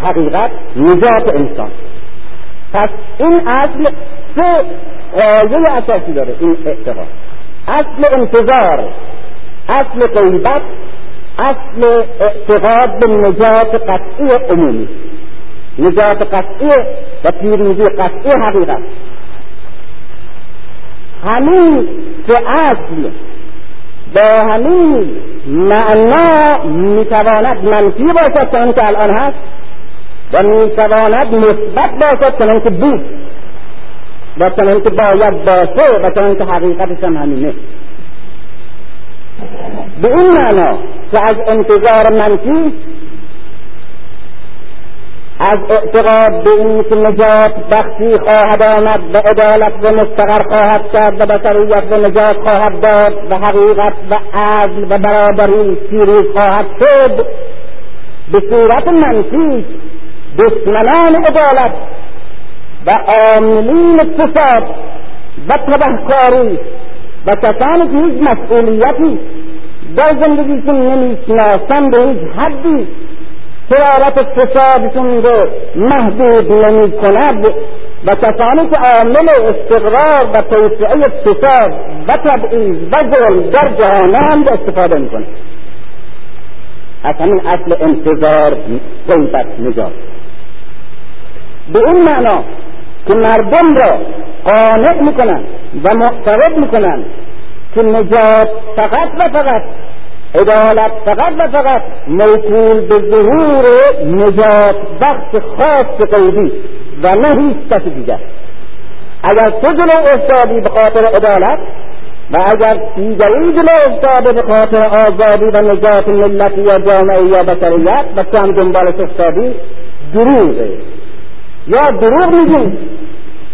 حقیقت نجات انسان. پس این اصل سه قایه اساسی داره این اعتقاد. اصل انتظار اصل غیبت اصل اعتقاد به نجات قطعی عمومی. نجات قطعی و پیروزی قطعی حقیقت. همین که اصل با همین معنا میتواند منفی باشد که الان هست و میتواند مثبت باشد چنان که بود و چنان که باید باشه و چنان که حقیقتش هم همینه به این معنا که از انتظار منفی از اعتقاد به این که نجات بخشی خواهد آمد و عدالت و مستقر خواهد کرد و بشریت و نجات خواهد داد و حقیقت و عدل و برابری پیروز خواهد شد به صورت منفی دشمنان عدالت و عاملین فساد و تبهکاری و کسانی که هیچ مسئولیتی در زندگیشون نمی‌شناسن به هیچ حدی حرارت فسادشون رو محدود نمی کند و کسانی که عامل استقرار و توسعه فساد و تبعیض و ظلم در جهانند استفاده می‌کنه از همین اصل انتظار غیبت نجات به این معنا که مردم را قانع می‌کنن و معتقد می‌کنن که نجات فقط و فقط عدالت فقط و فقط موکول به ظهور نجات بخش خاص قیدی و نه هیچ کس دیگر. اگر تو جلو افتادی به خاطر عدالت و اگر دیگری جلو افتاده به خاطر آزادی و نجات ملتی یا جامعه یا بشریت و تو هم دنبالش افتادی دروغه. یا دروغ میگی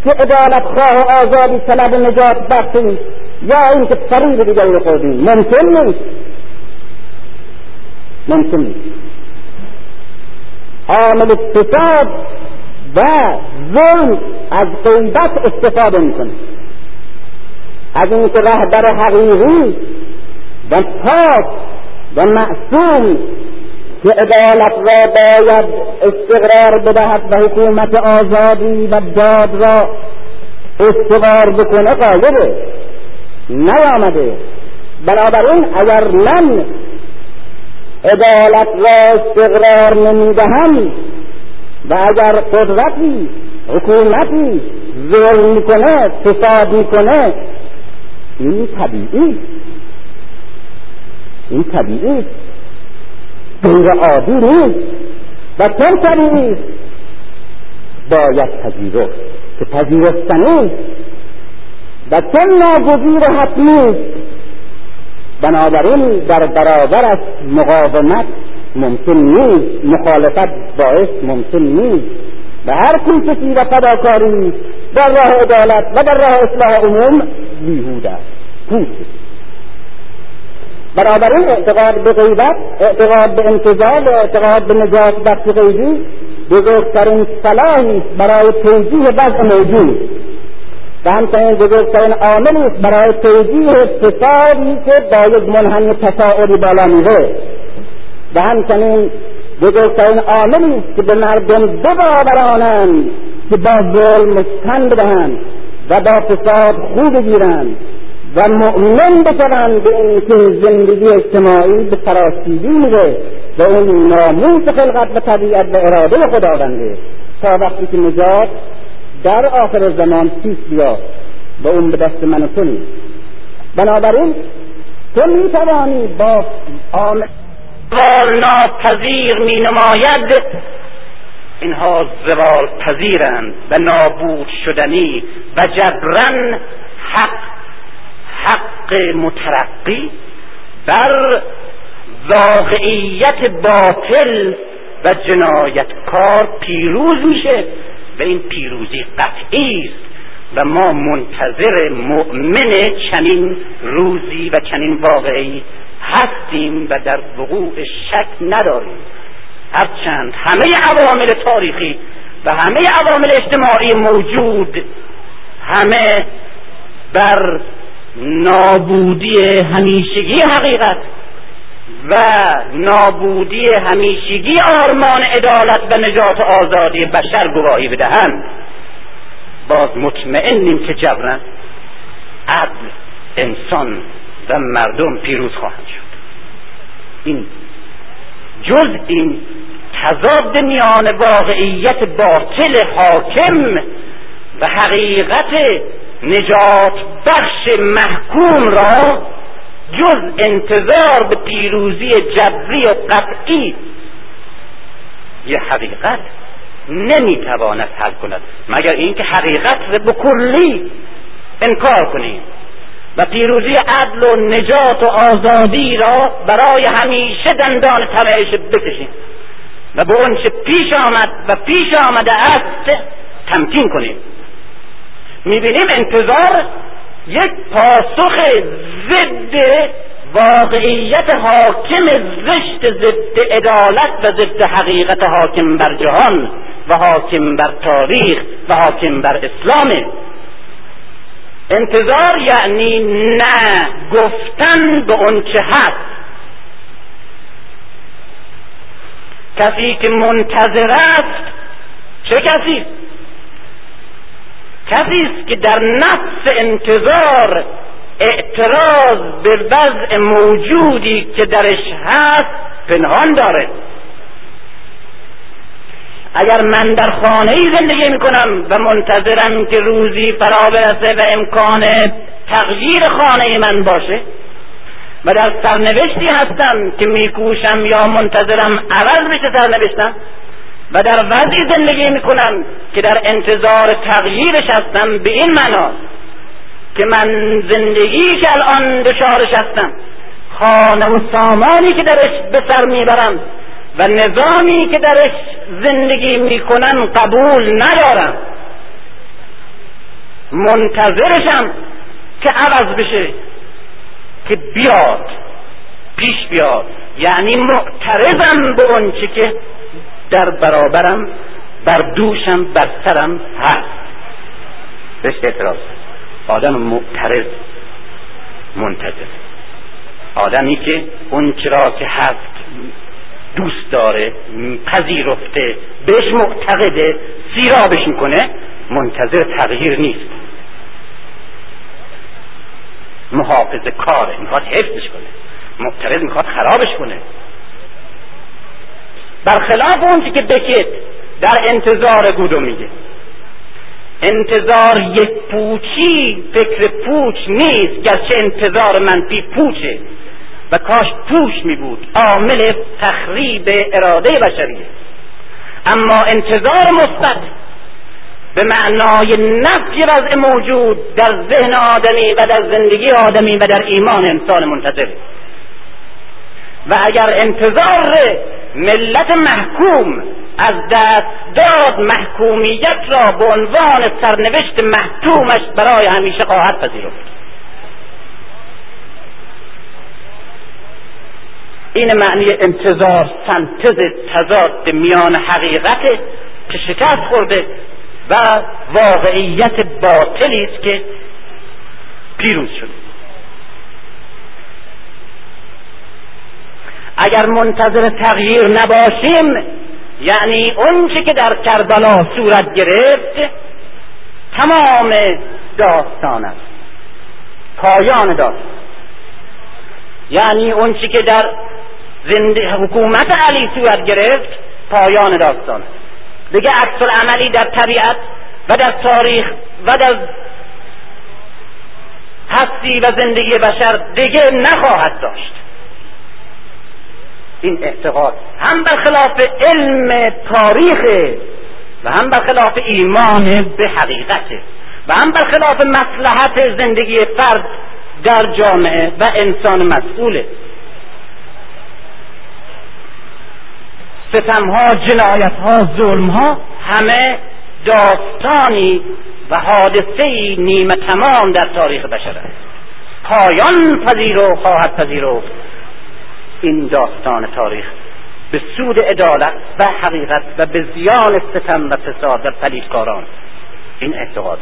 که عدالت خواه و آزادی طلب نجات بخشی یا اینکه فریب دیگری خوردی. ممکن نیست. ممکن نیست. عامل فساد و ظلم از غیبت استفاده می‌کنه. از اینکه رهبر حقیقی و پاک و معصوم که عدالت را باید استقرار بدهد و حکومت آزادی و داد را استقرار بکنه قایبه نیامده. بنابراین اگر من عدالت را استقرار نمی‌دهم و اگر قدرتی حکومتی ظلم می‌کنه فساد می‌کنه این طبیعی. این طبیعی. غیر عادی نیست و چون طبیعی باید پذیرفت که پذیرفتنی و چون ناگزیر حتمی بنابراین در برابرش مقاومت ممکن نیست مخالفت باعث ممکن نیست. و هر کوششی و فداکاری در راه عدالت و در راه اصلاح عموم بیهوده است. بنابراین اعتقاد به غیبت اعتقاد به انتظار و اعتقاد به نجات بخش غیبی بزرگترین صلاحی برای توجیه وضع موجود. و همچنین بزرگترین عاملی است برای توجیه فسادی که با یک منحنی تصاعدی بالا میره. و همچنین بزرگترین عاملی است که به مردم بباورانند که با ظلم تن بدهند و با فساد خوب بگیرند. و مؤمن بشوند به اینکه زندگی اجتماعی به فراسیدی میره و اون ناموس خلقت و طبیعت و اراده خداونده. تا وقتی که نجات در آخر زمان پیش بیاد و اون به دست من تو نیست. بنابراین تو می‌توانی با آمد ناپذیر می نماید اینها زوال پذیرند و نابود شدنی و جبران حق حق مترقی بر واقعیت باطل و جنایتکار پیروز میشه و این پیروزی قطعی است و ما منتظر مؤمن چنین روزی و چنین واقعی هستیم و در وقوع شک نداریم. هرچند همه عوامل تاریخی و همه عوامل اجتماعی موجود همه بر نابودی همیشگی حقیقت و نابودی همیشگی آرمان عدالت و نجات و آزادی بشر گواهی بدهند. باز مطمئنیم که جبران عدل انسان و مردم پیروز خواهند شد. این جز این تضاد میان واقعیت باطل حاکم و حقیقت نجات بخش محکوم را جز انتظار به پیروزی جبری و قطعی یه حقیقت نمی‌تواند حل کند. مگر اینکه حقیقت را به کلی انکار کنیم و پیروزی عدل و نجات و آزادی را برای همیشه دندان تمهش بکشیم و به اونچه پیش آمد و پیش آمده است تمکین کنیم. می‌بینیم انتظار یک پاسخ ضد واقعیت حاکم زشت ضد عدالت و ضد حقیقت حاکم بر جهان و حاکم بر تاریخ و حاکم بر اسلام. انتظار یعنی نه گفتن به اون چه هست. کسی که منتظر است چه کسی؟ کسی است که در نفس انتظار اعتراض به وضع موجودی که درش هست پنهان داره اگر من در خانه ای زندگی می‌کنم و منتظرم که روزی فرا برسه و امکان تغییر خانه من باشه و در سرنوشتی هستم که میکوشم یا منتظرم عوض بشه سرنوشتم و در وضعی زندگی می‌کنم که در انتظار تغییرش هستم به این معنا که من زندگی که الان دچارش هستم خانه و سامانی که درش به سر می‌برم و نظامی که درش زندگی می‌کنن قبول ندارم. منتظرشم که عوض بشه که بیاد پیش بیاد. یعنی معترضم به اونچه که در برابرم بر دوشم بر سرم هست. بهش اعتراض آدم معترض منتظر. آدمی که اون چرا که هست دوست داره پذیرفته بهش معتقده سیرابش می‌کنه منتظر تغییر نیست. محافظ کاره می‌خواد حفظش کنه. معترض می‌خواد خرابش کنه. برخلاف اون که بکت در انتظار گودو میگه. انتظار یک پوچی فکر پوچ نیست گرچه انتظار منفی پوچه. و کاش پوچ می بود عامل تخریب اراده بشریه. اما انتظار مثبت به معنای نفی وضع موجود در ذهن آدمی و در زندگی آدمی و در ایمان انسان منتظر. و اگر انتظار ملت محکوم از دست داد محکومیت را به عنوان سرنوشت محکومش برای همیشه خواهد پذیرفت. این معنی انتظار سنتز تضاد میان حقیقت که شکست خورده و واقعیت باطلی است که پیروز شده. اگر منتظر تغییر نباشیم یعنی اونچه که در کربلا صورت گرفت تمام داستان است. پایان داستان. یعنی اونچه که در حکومت علی صورت گرفت پایان داستان است. دیگه عکس عملی در طبیعت و در تاریخ و در هستی و زندگی بشر دیگه نخواهد داشت. این اعتقاد هم برخلاف علم تاریخ و هم برخلاف ایمان به حقیقته و هم برخلاف مصلحت زندگی فرد در جامعه و انسان مسئوله ستمها جنایتها ظلمها همه داستانی و حادثه نیمه تمام در تاریخ بشر است. پایان پذیرو خواهد پذیرفت این داستان تاریخ. به سود عدالت و حقیقت و به زیان ستم و فساد و پلیدکاران. این اعتقاد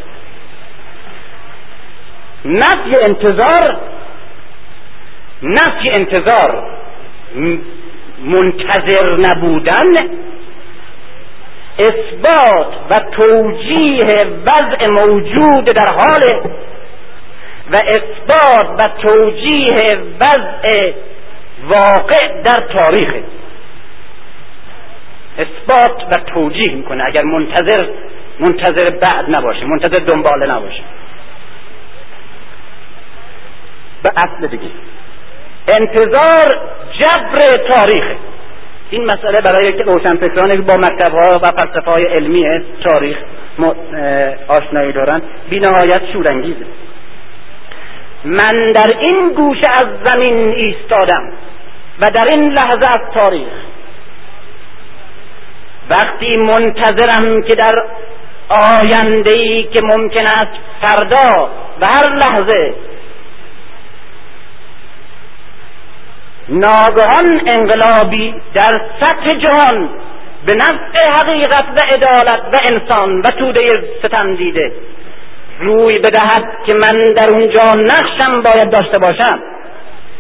نفی انتظار نفی انتظار منتظر نبودن اثبات و توجیه وضع موجود در حال و اثبات و توجیه وضع واقع در تاریخ. اثبات و توجیه می‌کنه. اگر منتظر منتظر بعد نباشه منتظر دنباله نباشه. به اصل دیگه. انتظار جبر تاریخه این مسئله برای که روشنفکرانی با مکتبها و فلسفه های علمی تاریخ آشنایی دارن بینهایت شورانگیزه. من در این گوشه از زمین ایستادم. و در این لحظه از تاریخ. وقتی منتظرم که در آینده ای که ممکن است فردا و هر لحظه ناگهان انقلابی در سطح جهان به نفع حقیقت و عدالت و انسان و توده ستم دیده روی بدهد که من در اونجا نقشم باید داشته باشم.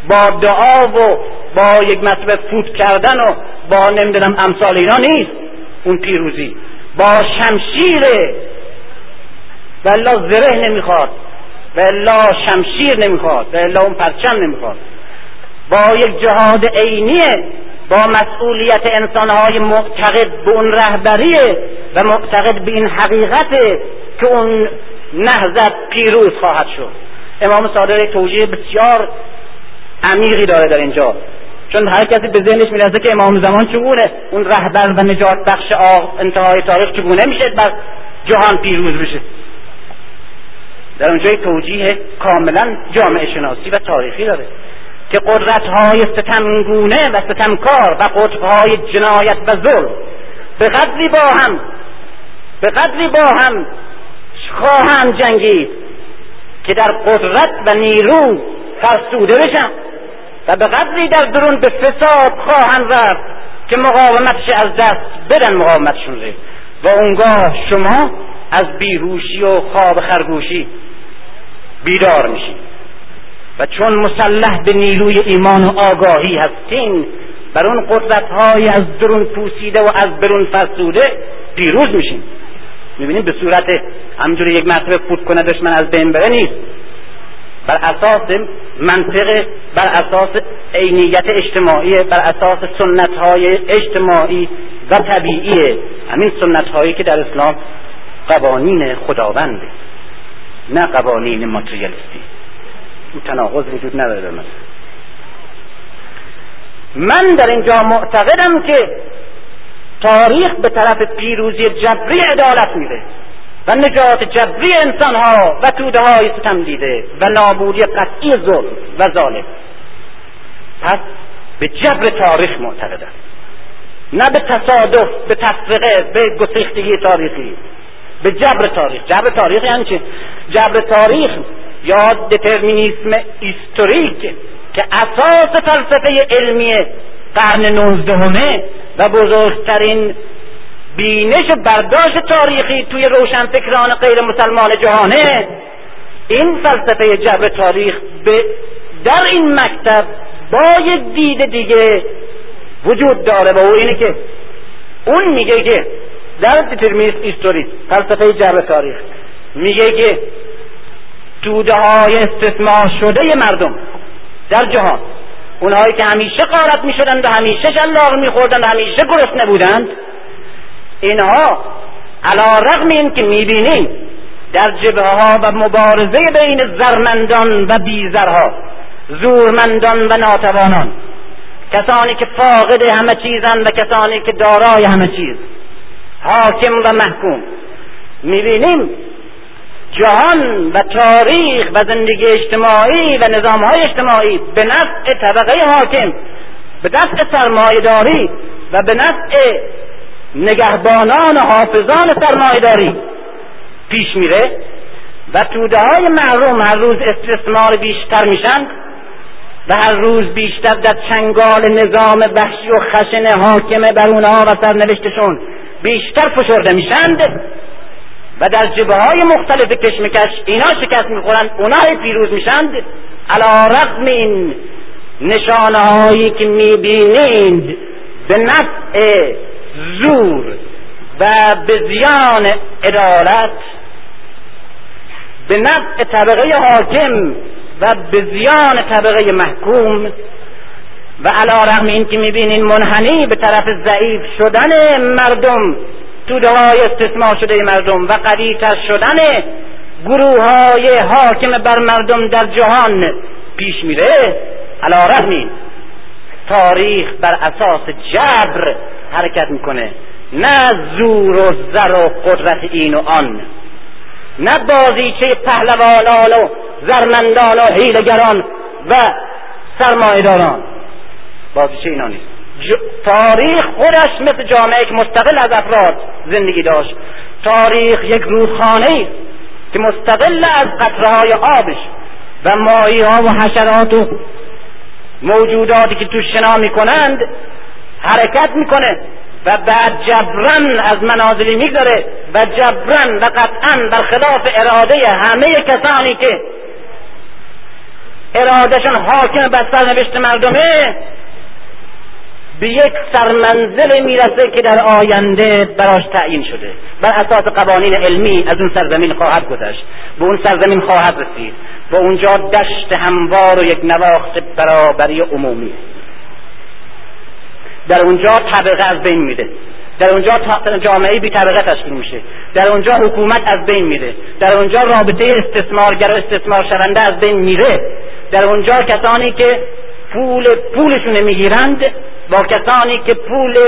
با دعا و با یک مطلب فوت کردن و با نمی‌دونم امثال اینا نیست. اون پیروزی. با شمشیر. و زره نمی‌خواد. و شمشیر نمی‌خواد. و اون پرچم نمی‌خواد. با یک جهاد عینیه با مسئولیت انسانهای معتقد به اون رهبریه و معتقد به این حقیقته که اون نهضت پیروز خواهد شد. امام صادق توجیه بسیار عمیقی داره در اینجا. چون هر کسی به ذهنش می‌رسه که امام زمان چگونه اون رهبر و نجات بخش انتهای تاریخ چگونه میشه بر جهان پیروز بشه. در اونجا توجیه کاملا جامعه شناسی و تاریخی داره که قدرت های ستمگونه و ستمکار و قطب های جنایت و ظلم به قدری با هم به قدری با هم خواهند جنگید که در قدرت و نیرو فرسوده بشن. و به قدری در درون به فساد خواهند رفت که مقاومتش از دست بدن مقاومتشون و اونگاه شما از بیهوشی و خواب خرگوشی بیدار میشید. و چون مسلح به نیروی ایمان و آگاهی هستین بر اون قدرت های از درون پوسیده و از برون فرسوده پیروز میشین. می‌بینیم به صورت همجوری یک مرتبه فوت کنه دشمن از بین بره نیست. بر اساس منطق بر اساس عینیت اجتماعی بر اساس سنت های اجتماعی و طبیعی همین سنت هایی که در اسلام قوانین خداونده نه قوانین ماتریالیستی. این تناقض وجود نداره من. من در اینجا معتقدم که تاریخ به طرف پیروزی جبری عدالت میره و نجات جبری انسان ها و توده های ستم دیده و نابودی قطعی ظلم و ظالم. پس به جبر تاریخ معتقدم. نه به تصادف به تفرقه به گسیختگی تاریخی. به جبر تاریخ. جبر تاریخ یعنی چه جبر تاریخ یا دترمینیسم هیستوریک که اساس فلسفه علمی قرن نوزدهمه و بزرگترین بینش برداشت تاریخی توی روشنفکران غیر مسلمان جهانه. این فلسفه جبر تاریخ به در این مکتب با یک دید دیگه وجود داره و او اینه که اون میگه که در دیترمینیسم هیستوریک فلسفه جبر تاریخ میگه که توده های استثمار شده مردم در جهان اونهایی که همیشه قارت می شدند و همیشه شلاق می خوردند و همیشه گرسنه بودند اینها علا رغم این که می بینیم در جبه ها و مبارزه بین زرمندان و بیزرها زورمندان و ناتوانان کسانی که فاقد همه چیزند و کسانی که دارای همه چیز حاکم و محکوم. می‌بینیم جهان و تاریخ و زندگی اجتماعی و نظام های اجتماعی به نفع طبقه حاکم به دست سرمایهداری و به نفع نگهبانان و حافظان سرمایهداری. پیش میره و توده های محروم هر روز استثمار بیشتر میشن و هر روز بیشتر در چنگال نظام وحشی و خشن حاکمه بر اونها و سرنوشتشون بیشتر فشرده میشند و در جبه های مختلف کشمکش اینا شکست می‌خورند اونا پیروز میشند علا رقم این نشانه هایی که می‌بینید به نفع زور و به زیان عدالت به نفع طبقه حاکم و به زیان طبقه محکوم و علا رغم این که می‌بینین منحنی به طرف ضعیف شدن مردم توده های استثمار شده مردم و قویتر شدن گروه های حاکم بر مردم در جهان پیش میره. علا رغم تاریخ بر اساس جبر حرکت می‌کنه. نه زور و زر و قدرت این و آن. نه بازیچه پهلوانان و زرمندان و حیلگران و سرمایداران بازیچه اینا نیست. تاریخ خودش مثل جامعه که مستقل از افراد زندگی داشت. تاریخ یک رودخانه که مستقل از قطره های آبش و ماهی ها و حشرات و موجوداتی که تو شنا می‌کنند حرکت می‌کنه و بعد جبران از منازلی می‌گذاره و جبران و قطعا برخلاف اراده همه کسانی که ارادهشان حاکم بر سرنوشت مردمه به یک سرمنزل می‌رسه که در آینده براش تعیین شده. بر اساس قوانین علمی از اون سرزمین خواهد گذشت. به اون سرزمین خواهد رسید. و اونجا دشت هموار و یک نواخت برابری عمومی. در اونجا طبقه از بین میره. در اونجا جامعه بی طبقه تشکیل میشه. در اونجا حکومت از بین میره. در اونجا رابطه استثمارگر و استثمار شونده از بین میره. در اونجا کسانی که پول پولشون می‌گیرند با کسانی که پول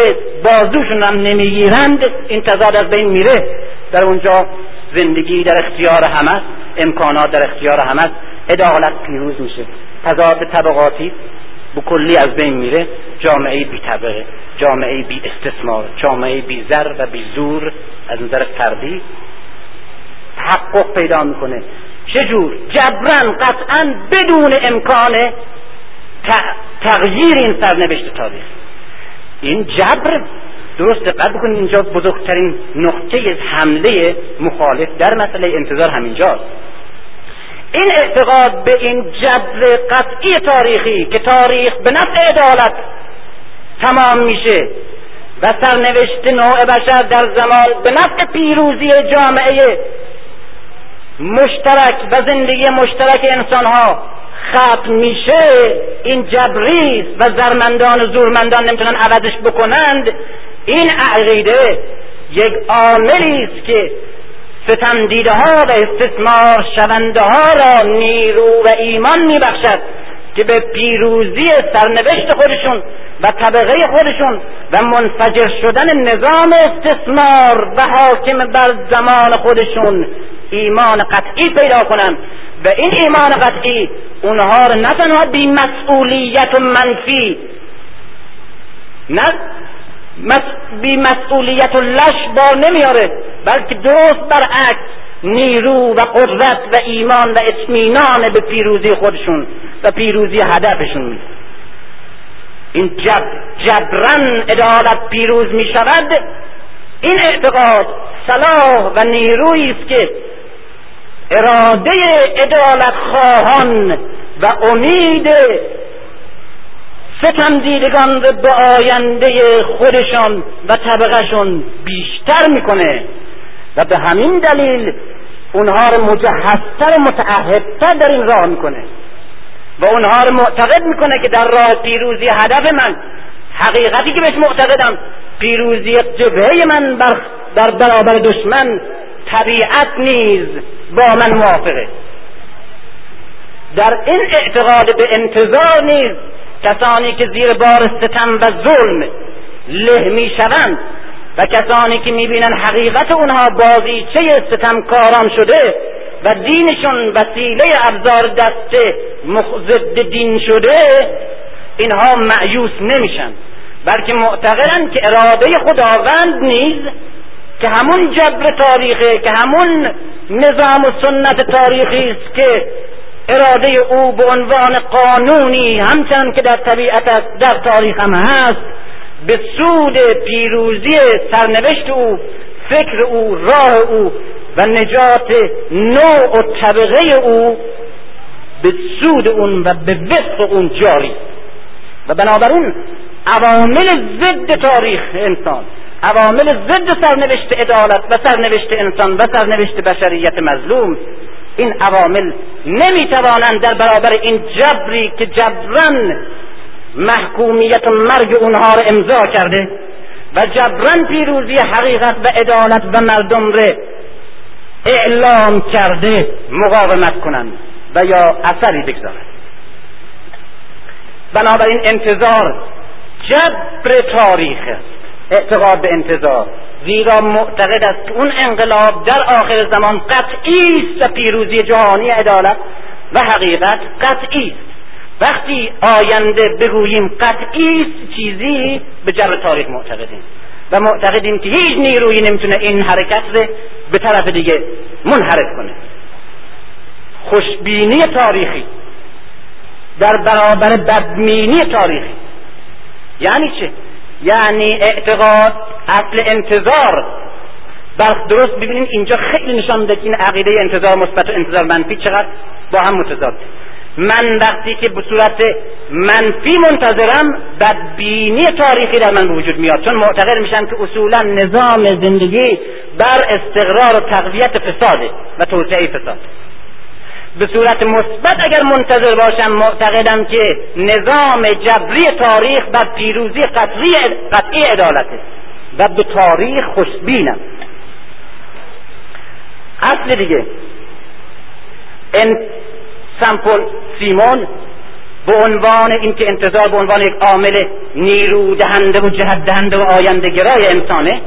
بازوشون هم نمی‌گیرند این تضاد از بین میره. در اونجا زندگی در اختیار همه امکانات در اختیار همه عدالت پیروز میشه. تضاد طبقاتی به کلی از بین میره. جامعه بی طبقه جامعه بی استثمار جامعه بی زر و بی زور از نظر فردی تحقق پیدا می‌کنه. چجور؟ جبران قطعا بدون امکان تغییر این سرنوشت تاریخ. این جبر درست دقت بکنید اینجا بزرگترین نقطه حمله مخالف در مسئله انتظار همینجاست. این اعتقاد به این جبر قطعی تاریخی که تاریخ به نفع عدالت تمام میشه و سرنوشت نوع بشر در زمان به نفع پیروزی جامعه مشترک و زندگی مشترک انسان ها ختم میشه این جبریست و زرمندان و زورمندان نمی‌تونن عوضش بکنند. این عقیده یک عاملی است که ستمدیده ها و استثمار شونده ها را نیرو و ایمان میبخشد که به پیروزی سرنوشت خودشون و طبقه خودشون و منفجر شدن نظام استثمار و حاکم بر زمان خودشون ایمان قطعی پیدا کنند. و این ایمان قطعی اونها رو نه تنها بی مسئولیت و منفی نه بی مسئولیت و لش بار نمیاره بلکه درست برعکس نیرو و قدرت و ایمان و اطمینان به پیروزی خودشون و پیروزی هدفشون. این جب جبران عدالت پیروز می شود این اعتقاد صلاح و نیرویی است که اراده عدالت خواهان و امید ستم دیدگان به آینده خودشان و طبقهشون بیشتر می‌کنه. و به همین دلیل اونها رو مجهزتر و متعهدتر در این راه می‌کنه. و اونها رو معتقد می‌کنه که در راه پیروزی هدف من حقیقتی که بهش معتقدم پیروزی جبهه من بر در برابر دشمن طبیعت نیز با من موافقه. در این اعتقاد به انتظار نیز کسانی که زیر بار ستم و ظلم له می‌شوند و کسانی که می‌بینن حقیقت اونها بازیچه ستمکاران شده و دینشون وسیله ابزار دست ضد دین شده اینها معیوس نمیشن. بلکه معتقدن که اراده خداوند نیز که همون جبر تاریخه که همون نظام و سنت تاریخی است که اراده او به عنوان قانونی همچنان که در طبیعت در تاریخ هم هست به سود پیروزی سرنوشت او فکر او راه او و نجات نوع و طبقه او به سود اون و به وفق اون جاری. و بنابراین عوامل ضد تاریخ انسان عوامل ضد سرنوشت عدالت و سرنوشت انسان و سرنوشت بشریت مظلوم این عوامل نمی‌توانند در برابر این جبری که جبران محکومیت مرگ اونها را امضا کرده و جبران پیروزی حقیقت و عدالت و مردم را اعلام کرده مقاومت کنند و یا اثری بگذارند. بنابراین انتظار جبر تاریخ اعتقاد به انتظار. زیرا معتقد است که اون انقلاب در آخر زمان قطعی است و پیروزی جهانی عدالت و حقیقت قطعی است. وقتی آینده بگوییم قطعی است چیزی به جبر تاریخ معتقدیم. و معتقدیم که هیچ نیرویی نمی‌تونه این حرکت رو به طرف دیگه منحرف کنه. خوشبینی تاریخی در برابر بدمینی تاریخی. یعنی چه؟ یعنی اعتقاد اصل انتظار. بر درست ببینید اینجا خیلی نشان میده که این عقیده انتظار مثبت و انتظار منفی چقدر با هم متضاد. من وقتی که به صورت منفی منتظرم بدبینی تاریخی در من وجود میاد. چون معتقد میشم که اصولا نظام زندگی بر استقرار و تقویت فساده و توسعه فساد. به صورت مثبت اگر منتظر باشم معتقدم که نظام جبری تاریخ بر پیروزی قطعی, قطعی عدالته و به تاریخ خوشبینم. اصل دیگه. این سمپل سیمون به عنوان اینکه انتظار به عنوان یک عامل نیرو دهنده و جهت دهنده و آینده گرای انسانه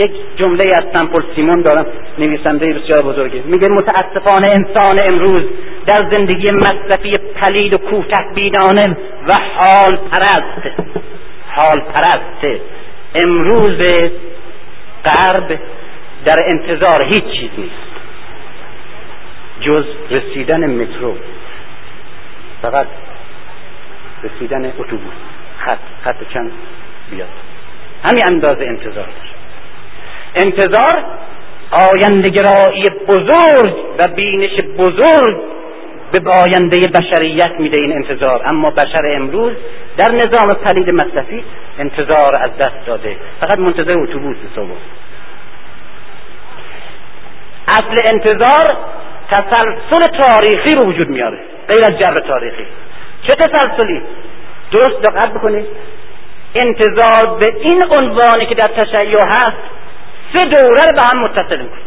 یک جمله از سمپل سیمون دارم نویسنده بسیار بزرگی میگه متاسفانه انسان امروز در زندگی مصرفی پلید و کوتاه بینانه و حال پرست حال پرست امروز غرب در انتظار هیچ چیز نیست. جز رسیدن مترو. فقط رسیدن اتوبوس. خط خط چند بیاد. همین اندازه انتظار داشت. انتظار آیندگرایی بزرگ و بینش بزرگ به آینده بشریت میده این انتظار. اما بشر امروز در نظام پلید مصرفی انتظار از دست داده. فقط منتظر اتوبوس صبح اصل انتظار تسلسل تاریخی رو وجود میاره. غیر از جبر تاریخی. چه تسلسلی؟ درست دقت بکنید. انتظار به این عنوانی که در تشیع هست سه دوره رو به هم متصل می‌کنه.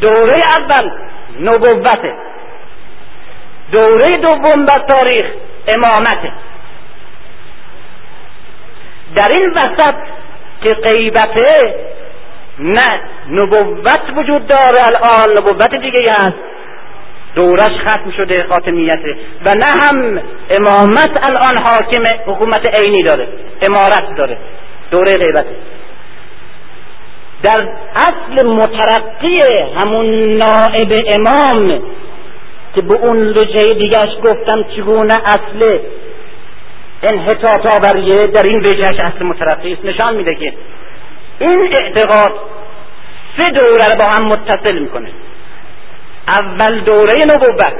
دوره اول نبوته. دوره دوم بر تاریخ امامته. در این وسط که غیبته نه نبوت وجود داره الان نبوت دیگه هست. دورش ختم شده خاتمیته و نه هم امامت الان حاکم حکومت عینی داره امارت داره. دوره غیبته. در اصل مترقی همون نائب امام که به اون لجه دیگرش گفتم چگونه اصل انحطاط آوریه در این وجهش اصل مترقی است. نشان میده که این اعتقاد سه دوره رو با هم متصل می‌کنه. اول دوره نبوت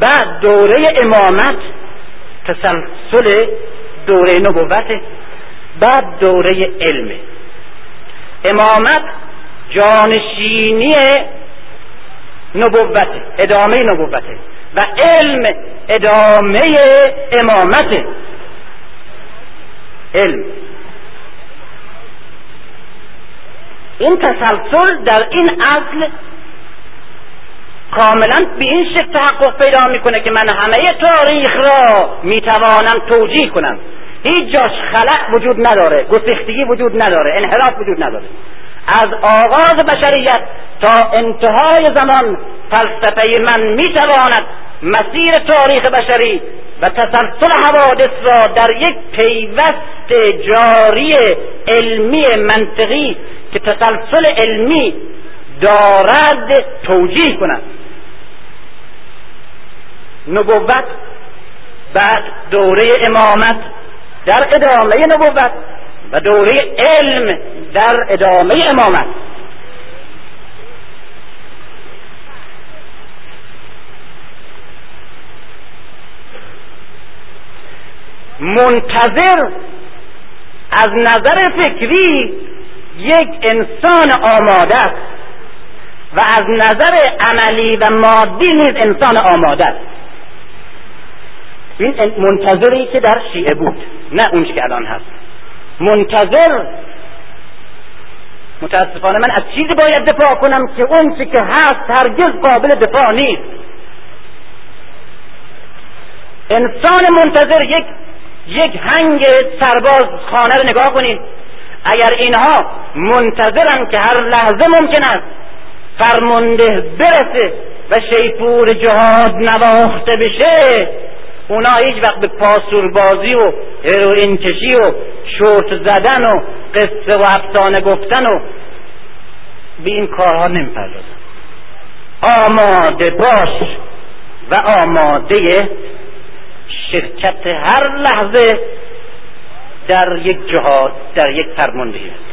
بعد دوره امامت تسلسل دوره نبوت بعد دوره علمه امامت جانشینی نبوت ادامه نبوت و علم ادامه امامت علم. این تسلسل در این اصل کاملا به این شکل تحقق پیدا می‌کنه که من همه تاریخ را می‌توانم توجیه کنم. هیچ جاش خلق وجود نداره گسختگی وجود نداره انحراف وجود نداره. از آغاز بشریت تا انتهای زمان فلسفه من می‌تواند مسیر تاریخ بشری و تسلسل حوادث را در یک پیوست جاری علمی منطقی که تسلسل علمی دارد توجیه کند. نبوت بعد دوره امامت در ادامه نبوت و دوره علم در ادامه امامت. منتظر از نظر فکری یک انسان آماده است و از نظر عملی و مادی نیز انسان آماده است. این منتظری که در شیعه بود نه اون که الان هست. منتظر متاسفانه من از چیزی باید دفاع کنم که اون که هست هرگز قابل دفاع نیست. انسان منتظر یک یک هنگ سرباز خانه رو نگاه کنید. اگر اینها منتظرن که هر لحظه ممکن است فرمانده برسه و شیپور جهاد نواخته بشه اونا هیچ وقت به پاسوربازی و هروئین کشی و شورت زدن و قصه و افسانه گفتن و به این کارها نمی‌پردازن. آماده باش و آماده شرکت هر لحظه در یک جهاد در یک فرماندهی است.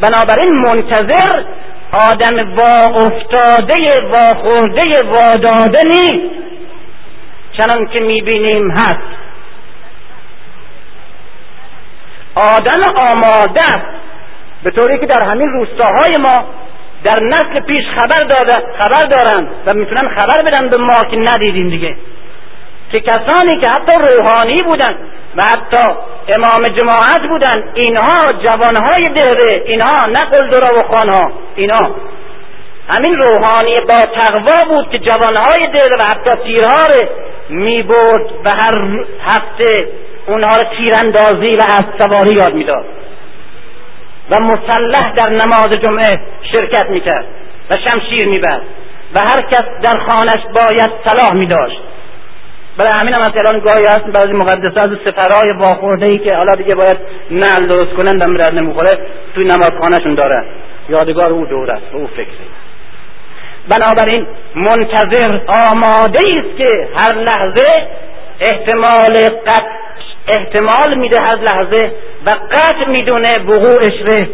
بنابراین منتظر آدم وا افتاده وا خورده واداده نیست چنان که می‌بینیم هست. آدم آماده است. به طوری که در همین روستاهای ما در نسل پیش خبر داده خبر دارند و می‌تونن خبر بدن به ما که ندیدیم دیگه. که کسانی که حتی روحانی بودن و حتی امام جماعت بودن اینها جوانهای دهره اینها نه قلدرا و خانها اینها. همین روحانی با تقوا بود که جوانهای دهره و حتی تیرها می برد و هر هفته اونها رو تیراندازی و از سواری یاد می‌داد. و مسلح در نماز جمعه شرکت می‌کرد و شمشیر می‌برد و هر کس در خانش باید صلاح میداشت. برای همین هم الان گاهی هست بعضی مقدسه از سفرهای واخورده ای که حالا دیگه باید نل درست کنن دم درد نمی‌خوره توی نمازخانهشون داره. یادگار او دور است او فکری بنابراین منتظر آماده است که هر لحظه احتمال قطع احتمال میده هر لحظه و قطع می‌دونه وقوعش ره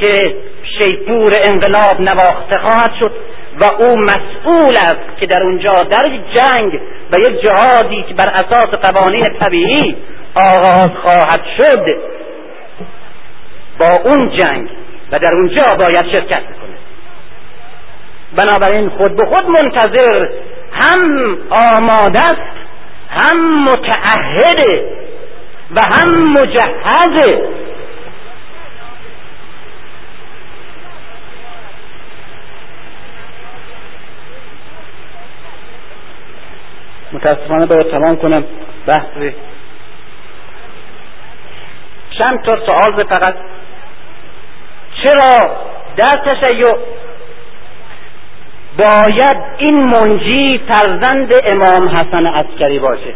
که شیپور انقلاب نواخته خواهد شد و او مسئول است که در اونجا در یک جنگ و یک جهادی که بر اساس قوانین طبیعی آغاز خواهد شد با اون جنگ و در اونجا باید شرکت کنه بنابراین خود به خود منتظر هم آماده است هم متعهده و هم مجهزه متاسفانه باید تمام کنم. بحث چند تا سوال فقط. چرا در تشیع باید این منجی فرزند امام حسن عسکری باشه.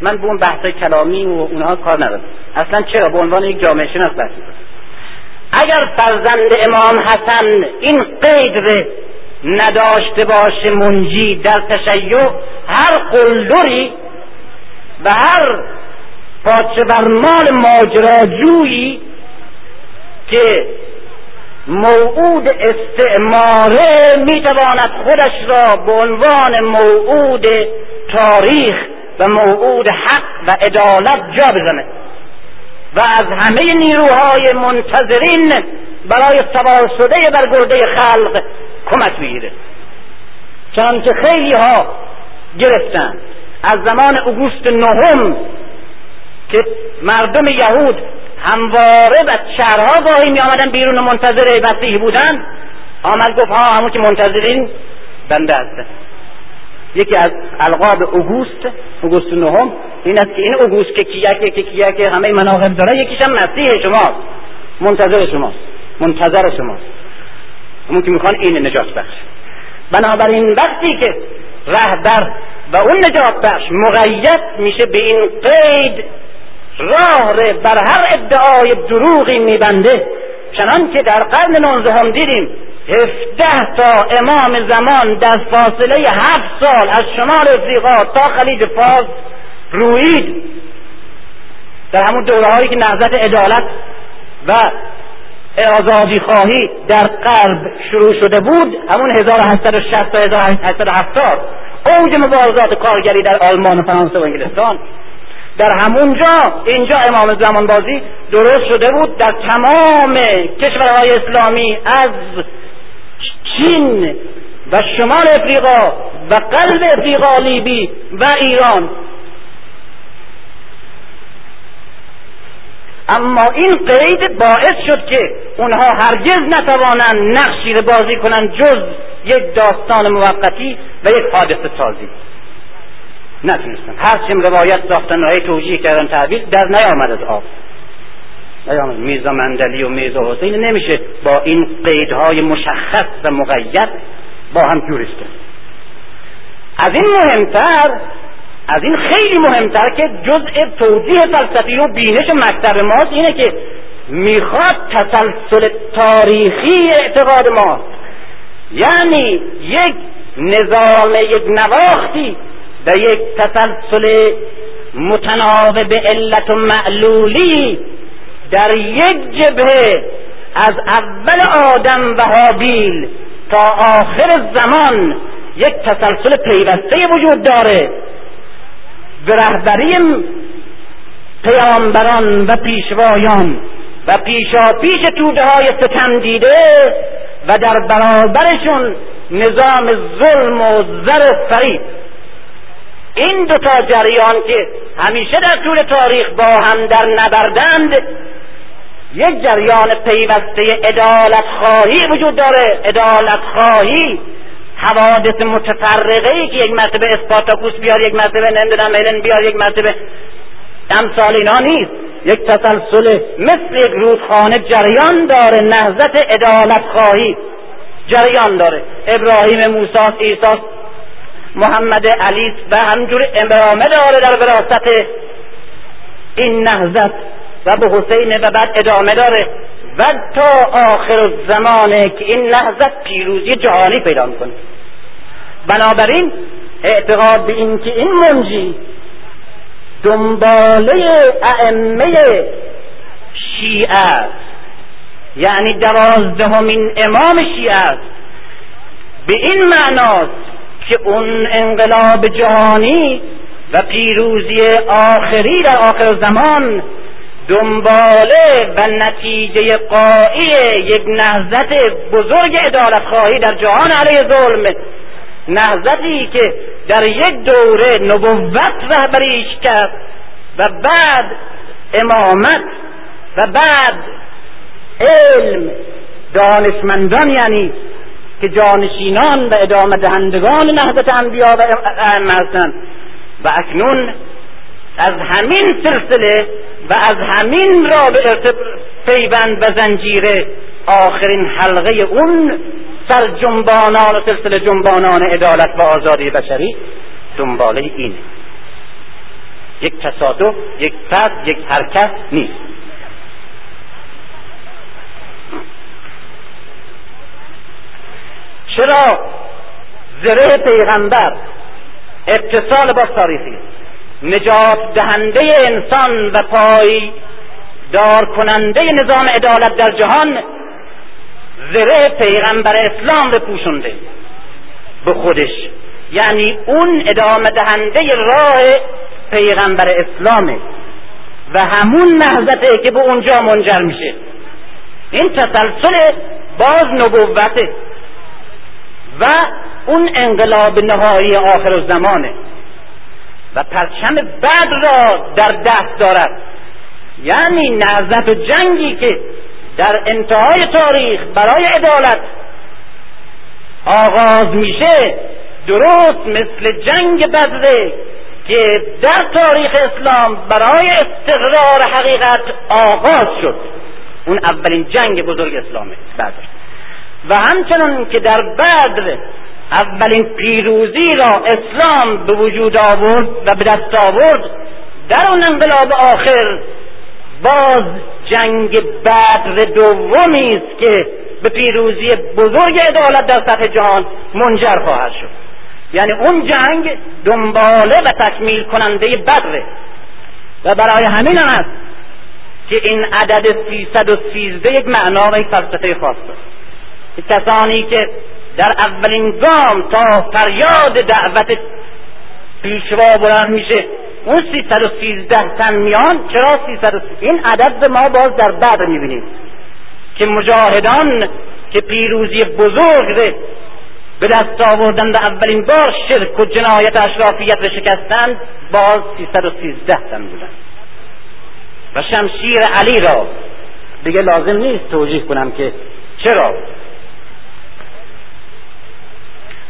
من به اون بحث کلامی و اونها کار ندارم. اصلا چرا؟ به عنوان یک جامعه شناس بحث اگر فرزند امام حسن این قید نداشته باشه منجی در تشیع هر قلدری و هر پاچه برمال ماجراجویی که موعود استعماره می‌تواند خودش را به عنوان موعود تاریخ و موعود حق و عدالت جا بزنه و از همه نیروهای منتظرین برای سوار شده بر گرده خلق کمک بگیره چنانکه خیلی ها گرفتن از زمان اوگوست نهم که مردم یهود همواره و شهرها گاهی می آمدن بیرون منتظر مسیح بودن. آمد گفت ها همون که منتظرین. بنده هستن یکی از القاب اوگوست اوگوست نهم. این است که این اوگوست که کیکه که کیکه همه مناقب داره. یکیش هم مسیح شماست. منتظر شماست. منتظر شماست. همون که می‌خوان این نجات بخش. بنابراین وقتی که رهبر و اون نجات بخش مقید میشه به این قید راه بر هر ادعای دروغی میبنده. چنان که در قرن نوزدهم دیدیم هفده تا امام زمان در فاصله هفت سال از شمال افریقا تا خلیج فارس روید. در همون دوره هایی که نهضت عدالت و آزادی خواهی در غرب شروع شده بود همون 1860 تا 1870 اوج مبارزات کارگری در آلمان و فرانسه و انگلستان. در همونجا اینجا امام زمان بازی درست شده بود در تمام کشورهای اسلامی از چین و شمال افریقا و قلب افریقا لیبی و ایران. اما این قید باعث شد که اونها هرگز نتوانند نقشی بازی کنند جز یک داستان موقتی و یک حادثه سازی. نتونستن هر چیم روایت ساختن های توجیه کردن تعبیر در نیامد از آب. نیامد. میزا مندلی و میزا حسین. نمیشه با این قیدهای مشخص و مقید با هم جورش کرد از این مهمتر از این خیلی مهمتر که جزء توضیح فلسفی و بینش مکتب ماست اینه که می‌خواد تسلسل تاریخی اعتقاد ما یعنی یک نظام یک نواختی و یک تسلسل متناوب علت و معلولی در یک جبهه از اول آدم و حابیل تا آخر زمان یک تسلسل پیوسته وجود داره. به رهبری پیامبران و پیشوایان و پیشا پیش توده های ستم دیده و در برابرشون نظام ظلم و زر و فرید این دوتا جریان که همیشه در طول تاریخ با هم در نبردند یک جریان پیوسته ادالت خواهی وجود داره. ادالت خواهی حوادث متفرقه ای که یک مرتبه اسپارتاکوس بیار یک مرتبه نمی‌دونم هلن بیار یک مرتبه امثال اینا نیست. یک تسلسل مثل یک رودخانه جریان داره. نهضت ادالت خواهی جریان داره. ابراهیم موسی عیسی محمد علی و همجور امرامه داره در وراست این نهضت و به حسین و بعد ادامه داره. و تا آخر زمانه که این نهضت پیروزی جهانی پیدا می‌کنه. بنابراین اعتقاد به این که این منجی دنباله ائمه شیعه است. یعنی دوازدهمین امام شیعه است. به این معناست که اون انقلاب جهانی و پیروزی آخری در آخر زمان دنباله و نتیجه قایی یک نهضت بزرگ ادالت خواهی در جهان علیه ظلم. نهضتی که در یک دوره نبوت رهبریش کرد و بعد امامت و بعد علم دانشمندان یعنی که جانشینان و ادامه دهندگان نهضت انبیا و ائمه هستند. و اکنون از همین سلسله و از همین رابطه پیوند و زنجیره آخرین حلقه اون سر جنبانان و سلسله جنبانان عدالت و آزادی بشری دنباله اینه. یک تصادف یک فرد یک حرکت نیست. چرا زره پیغمبر اتصال با تاریخی نجات دهنده انسان و پای دار کننده نظام عدالت در جهان زره پیغمبر اسلام رو پوشونده به خودش. یعنی اون ادامه دهنده راه پیغمبر اسلامه و همون نهضته که به اونجا منجر میشه. این تسلسل باز نبوته. و اون انقلاب نهایی آخر زمانه و پرچم بد را در دست دارد. یعنی نهضت و جنگی که در انتهای تاریخ برای عدالت آغاز میشه درست مثل جنگ بدره که در تاریخ اسلام برای استقرار حقیقت آغاز شد. اون اولین جنگ بزرگ اسلامه. بدر و همچنان که در بدر اولین پیروزی را اسلام به وجود آورد و به دست آورد در اون انقلاب آخر باز جنگ بدر دومی است که به پیروزی بزرگ عدالت در سطح جهان منجر خواهد شد. یعنی اون جنگ دنباله و تکمیل کننده بدره و برای همین است که این عدد 313 یک معنا و یک فلسفه خاص کسانی که در اولین گام تا فریاد دعوت پیشوا بلند میشه اون 313 تن میان. چرا 313 این عدد ما باز در بعد می‌بینیم. که مجاهدان که پیروزی بزرگ به دست آوردن و اولین بار شرک و جنایت اشرافیت رو شکستند باز 313 تن بودن. و شمشیر علی را دیگه لازم نیست توجیه کنم که چرا؟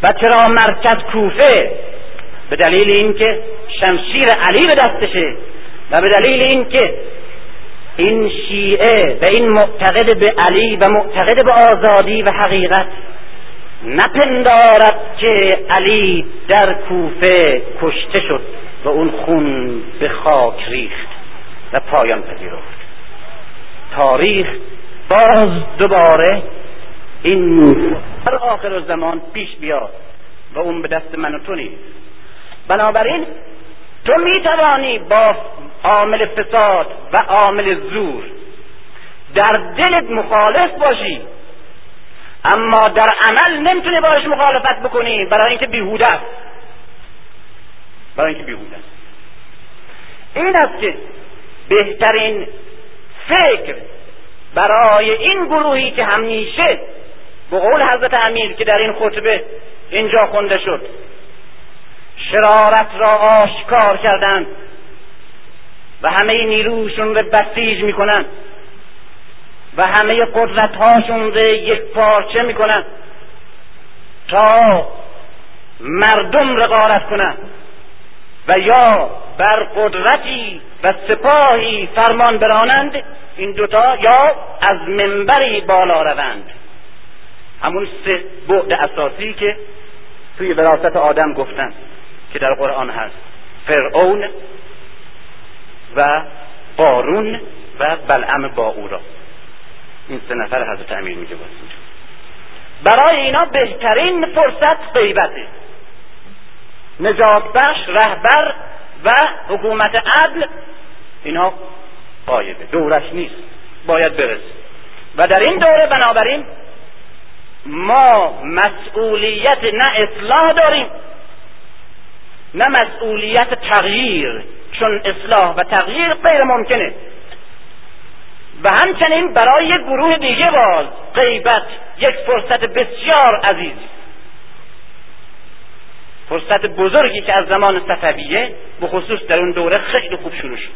و چرا مرکز کوفه؟ به دلیل اینکه شمشیر علی به دستشه و به دلیل اینکه این شیعه و این معتقد به علی و معتقد به آزادی و حقیقت نپندارد که علی در کوفه کشته شد و اون خون به خاک ریخت و پایان پذیرفت. تاریخ باز دوباره این در آخر زمان پیش بیاد و اون به دست من و تو نیست. بنابراین تو می‌توانی با عامل فساد و عامل زور در دلت مخالف باشی اما در عمل نمی‌تونی باش مخالفت بکنی برای اینکه بیهوده است. برای اینکه بیهوده است. این است که بهترین فکر برای این گروهی که همیشه به قول حضرت امیر که در این خطبه اینجا خونده شد. شرارت را آشکار کردند و همه نیروشون رو بسیج می‌کنن و همه قدرت هاشون رو یک پارچه می‌کنن تا مردم را غارت کنند و یا بر قدرتی و سپاهی فرمان برانند این دوتا یا از منبری بالا روند. همون سه بعد اساسی که توی وراثت آدم گفتن که در قرآن هست. فرعون و قارون و بلعم باورا. این سه نفر حضرت امیر میگه باز برای اینا بهترین فرصت غیبته. نجات بخش رهبر و حکومت عدل اینا قایبه. دورش نیست. باید برسه. و در این دوره بنابراین ما مسئولیت نه اصلاح داریم نه مسئولیت تغییر چون اصلاح و تغییر غیر ممکنه و همچنین برای گروه دیگه باز غیبت یک فرصت بسیار عزیز. فرصت بزرگی که از زمان صفویه به خصوص در اون دوره خیلی خوب شروع شد.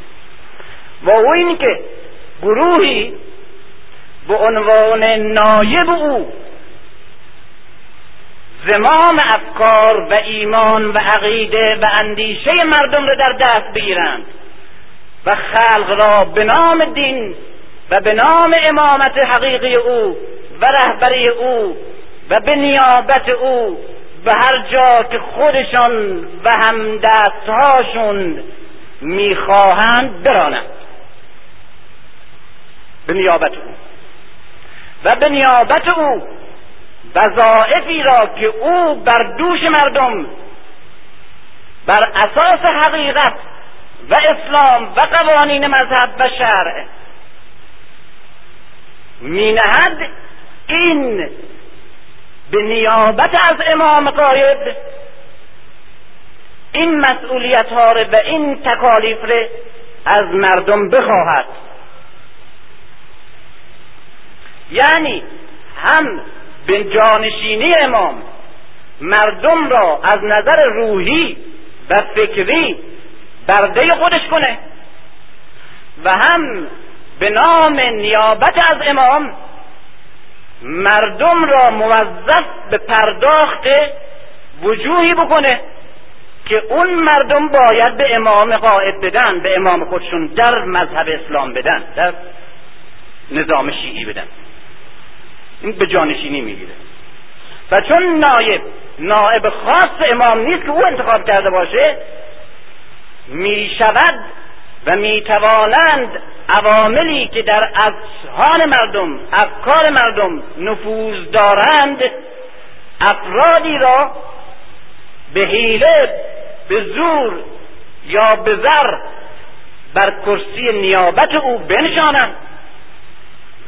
و او این که گروهی به عنوان نایب او زمام افکار و ایمان و عقیده و اندیشه مردم را در دست بگیرند. و خلق را به نام دین و به نام امامت حقیقی او و رهبری او و به نیابت او به هر جا که خودشان و هم دستهاشون می‌خواهند برانند. به نیابت او. و به نیابت او وظائفی را که او بر دوش مردم بر اساس حقیقت و اسلام و قوانین مذهب و شرع مینهد این به نیابت از امام قاید این مسئولیت ها و این تکالیف را از مردم بخواهد. یعنی هم به جانشینی امام. مردم را از نظر روحی و فکری برده خودش کنه. و هم به نام نیابت از امام مردم را موظف به پرداخت وجوهی بکنه که اون مردم باید به امام قائد بدن به امام خودشون در مذهب اسلام بدن در نظام شیعی بدن. این به جانشینی می‌گیره. و چون نایب نایب خاص امام نیست که او انتخاب کرده باشه می‌شود و می‌توانند عواملی که در اذهان مردم افکار مردم نفوذ دارند افرادی را به حیله به زور یا به زر بر کرسی نیابت او بنشانند.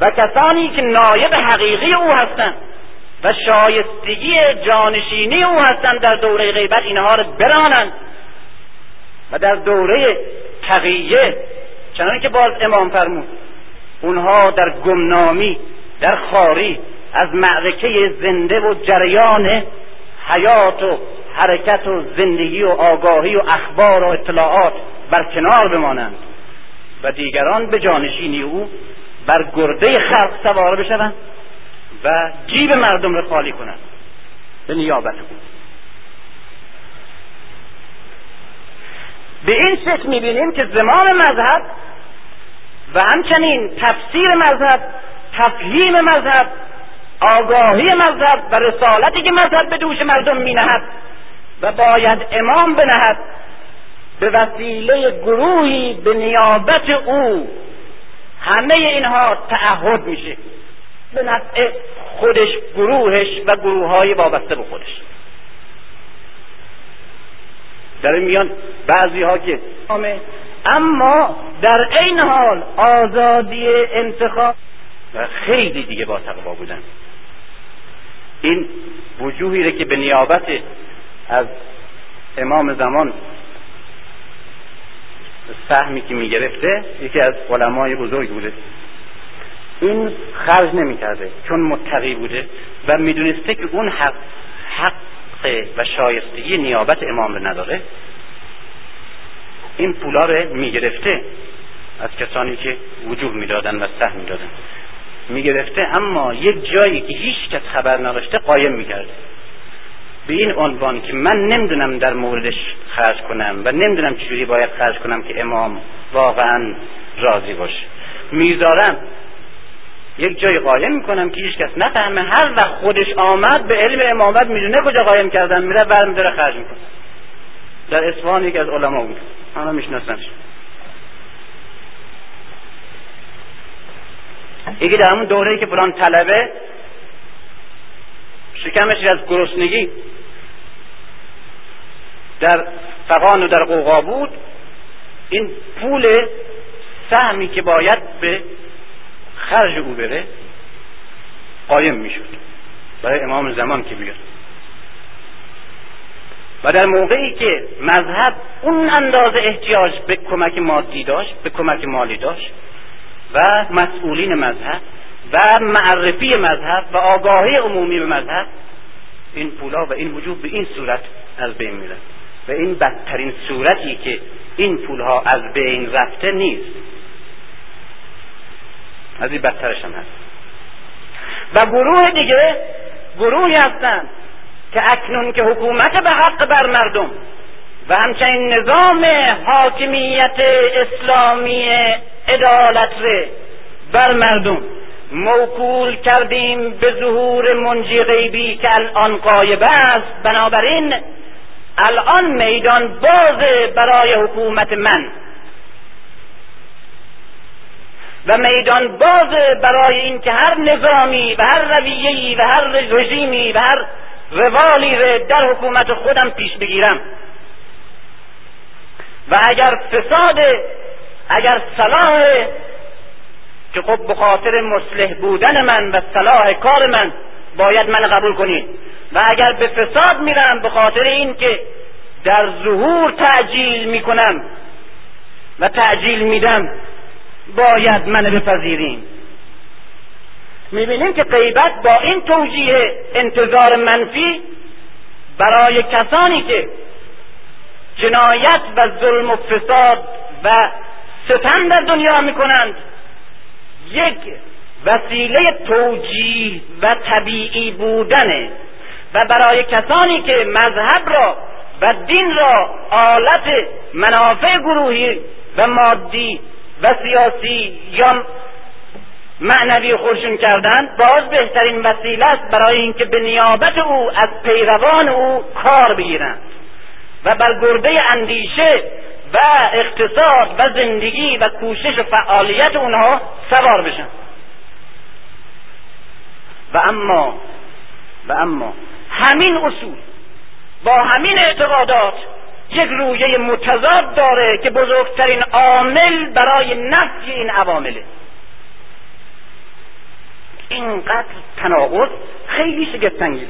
و کسانی که نایب حقیقی او هستند و شایستگی جانشینی او هستند در دوره غیبت اینها را برانند و در دوره تقیه چنانکه که باز امام فرمود اونها در گمنامی در خاری از معرکه زنده و جریان حیات و حرکت و زندگی و آگاهی و اخبار و اطلاعات بر کنار بمانند و دیگران به جانشینی او بر گرده خلق سوار بشوند و جیب مردم را خالی کنند. به نیابت او به این شکل می‌بینیم که زمان مذهب و همچنین تفسیر مذهب تفهیم مذهب آگاهی مذهب و رسالتی که مذهب به دوش مردم مینهد و باید امام بنهد به وسیله گروهی به نیابت او همه اینها تعهد میشه. به نفع خودش گروهش و گروه های وابسته به خودش. در میان بعضی ها که اما در این حال آزادی انتخاب و خیلی دیگه با تقوا بودن. این وجوهی که به نیابت از امام زمان سهمی که می‌گرفته یکی از علمای بزرگ بوده. این خرج نمی‌کرده چون متقی بوده و می‌دونسته که اون حق حق و شایستگی نیابت امام رو نداره. این پولا رو می‌گرفته از کسانی که وجوه می‌دادن و سهم می‌دادن. می‌گرفته اما یک جایی که هیچ کس خبر نداشته قایم می‌کرده. به این عنوان که من نمی‌دونم در موردش خرج کنم و نمی‌دونم چجوری باید خرج کنم که امام واقعا راضی باشه. می‌ذارم یک جای قایم می‌کنم که هیچ کس نفهمه. هر وقت خودش آمد به علم امامت می‌دونه کجا قایم کردن میره برمی داره خرج می‌کنه. در اصفهان یکی از علما بود. همه میشناسنش. یکی در همون دوره که فلان طلبه شکمش از گرسنگی در فقان و در قوقا بود این پول سهمی که باید به خرج او بره قایم می‌شد برای امام زمان که بیاد و در موقعی که مذهب اون اندازه احتیاج به کمک مادی داشت به کمک مالی داشت و مسئولین مذهب و معرفی مذهب و آگاهی عمومی به مذهب این پولا و این وجود به این صورت از بین میره و این بدترین صورتی که این پولها از بین رفته نیست. از این بدترش هم هست. و گروه دیگه گروهی هستند که اکنون که حکومت به حق بر مردم و همچنین نظام حاکمیت اسلامی عدالت بر مردم موکول کردیم به ظهور منجی غیبی که الان قایب است. بنابراین الان میدان باز برای حکومت من. و میدان باز برای اینکه هر نظامی و هر رویهی و هر رژیمی و هر روالی رو در حکومت خودم پیش بگیرم. و اگر فساد اگر صلاح که خب به خاطر مصلح بودن من و صلاح کار من باید من قبول کنید. و اگر به فساد میرم به خاطر این که در ظهور تعجیل می‌کنم و تعجیل میدم باید من بپذیریم. می‌بینیم که غیبت با این توجیه انتظار منفی برای کسانی که جنایت و ظلم و فساد و ستم در دنیا می‌کنند یک وسیله توجیه و طبیعی بودنه. و برای کسانی که مذهب را و دین را آلت منافع گروهی و مادی و سیاسی یا معنوی خودشون کردن باز بهترین وسیله است برای اینکه به نیابت او از پیروان او کار بگیرند. و بر گرده اندیشه و اقتصاد و زندگی و کوشش و فعالیت اونها سوار بشن. و اما و اما همین اصول با همین اعتقادات یک رویه متضاد داره که بزرگترین عامل برای نفی این عوامله. اینقدر تناقض خیلی شگفتانگیز.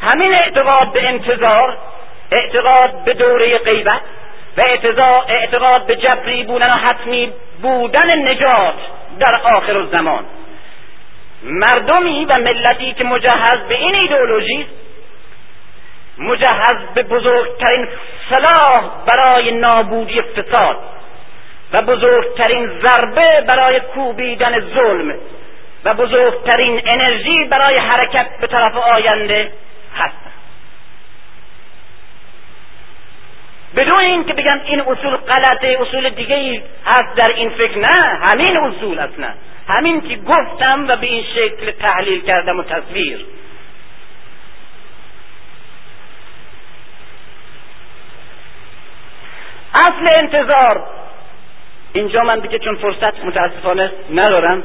همین اعتقاد به انتظار اعتقاد به دوره غیبت و اعتقاد به جبری بودن و حتمی بودن نجات در آخر الزمان. مردمی و ملتی که مجهز به این ایدئولوژی مجهز به بزرگترین صلاح برای نابودی فساد و بزرگترین ضربه برای کوبیدن ظلم و بزرگترین انرژی برای حرکت به طرف آینده هست. بدون اینکه بگم این اصول غلطه اصول دیگه هست در این فکر نه همین اصول اصلا همین که گفتم و به این شکل تحلیل کردم و تصویر. اصل انتظار. اینجا من دیگه چون فرصت متاسفانه ندارم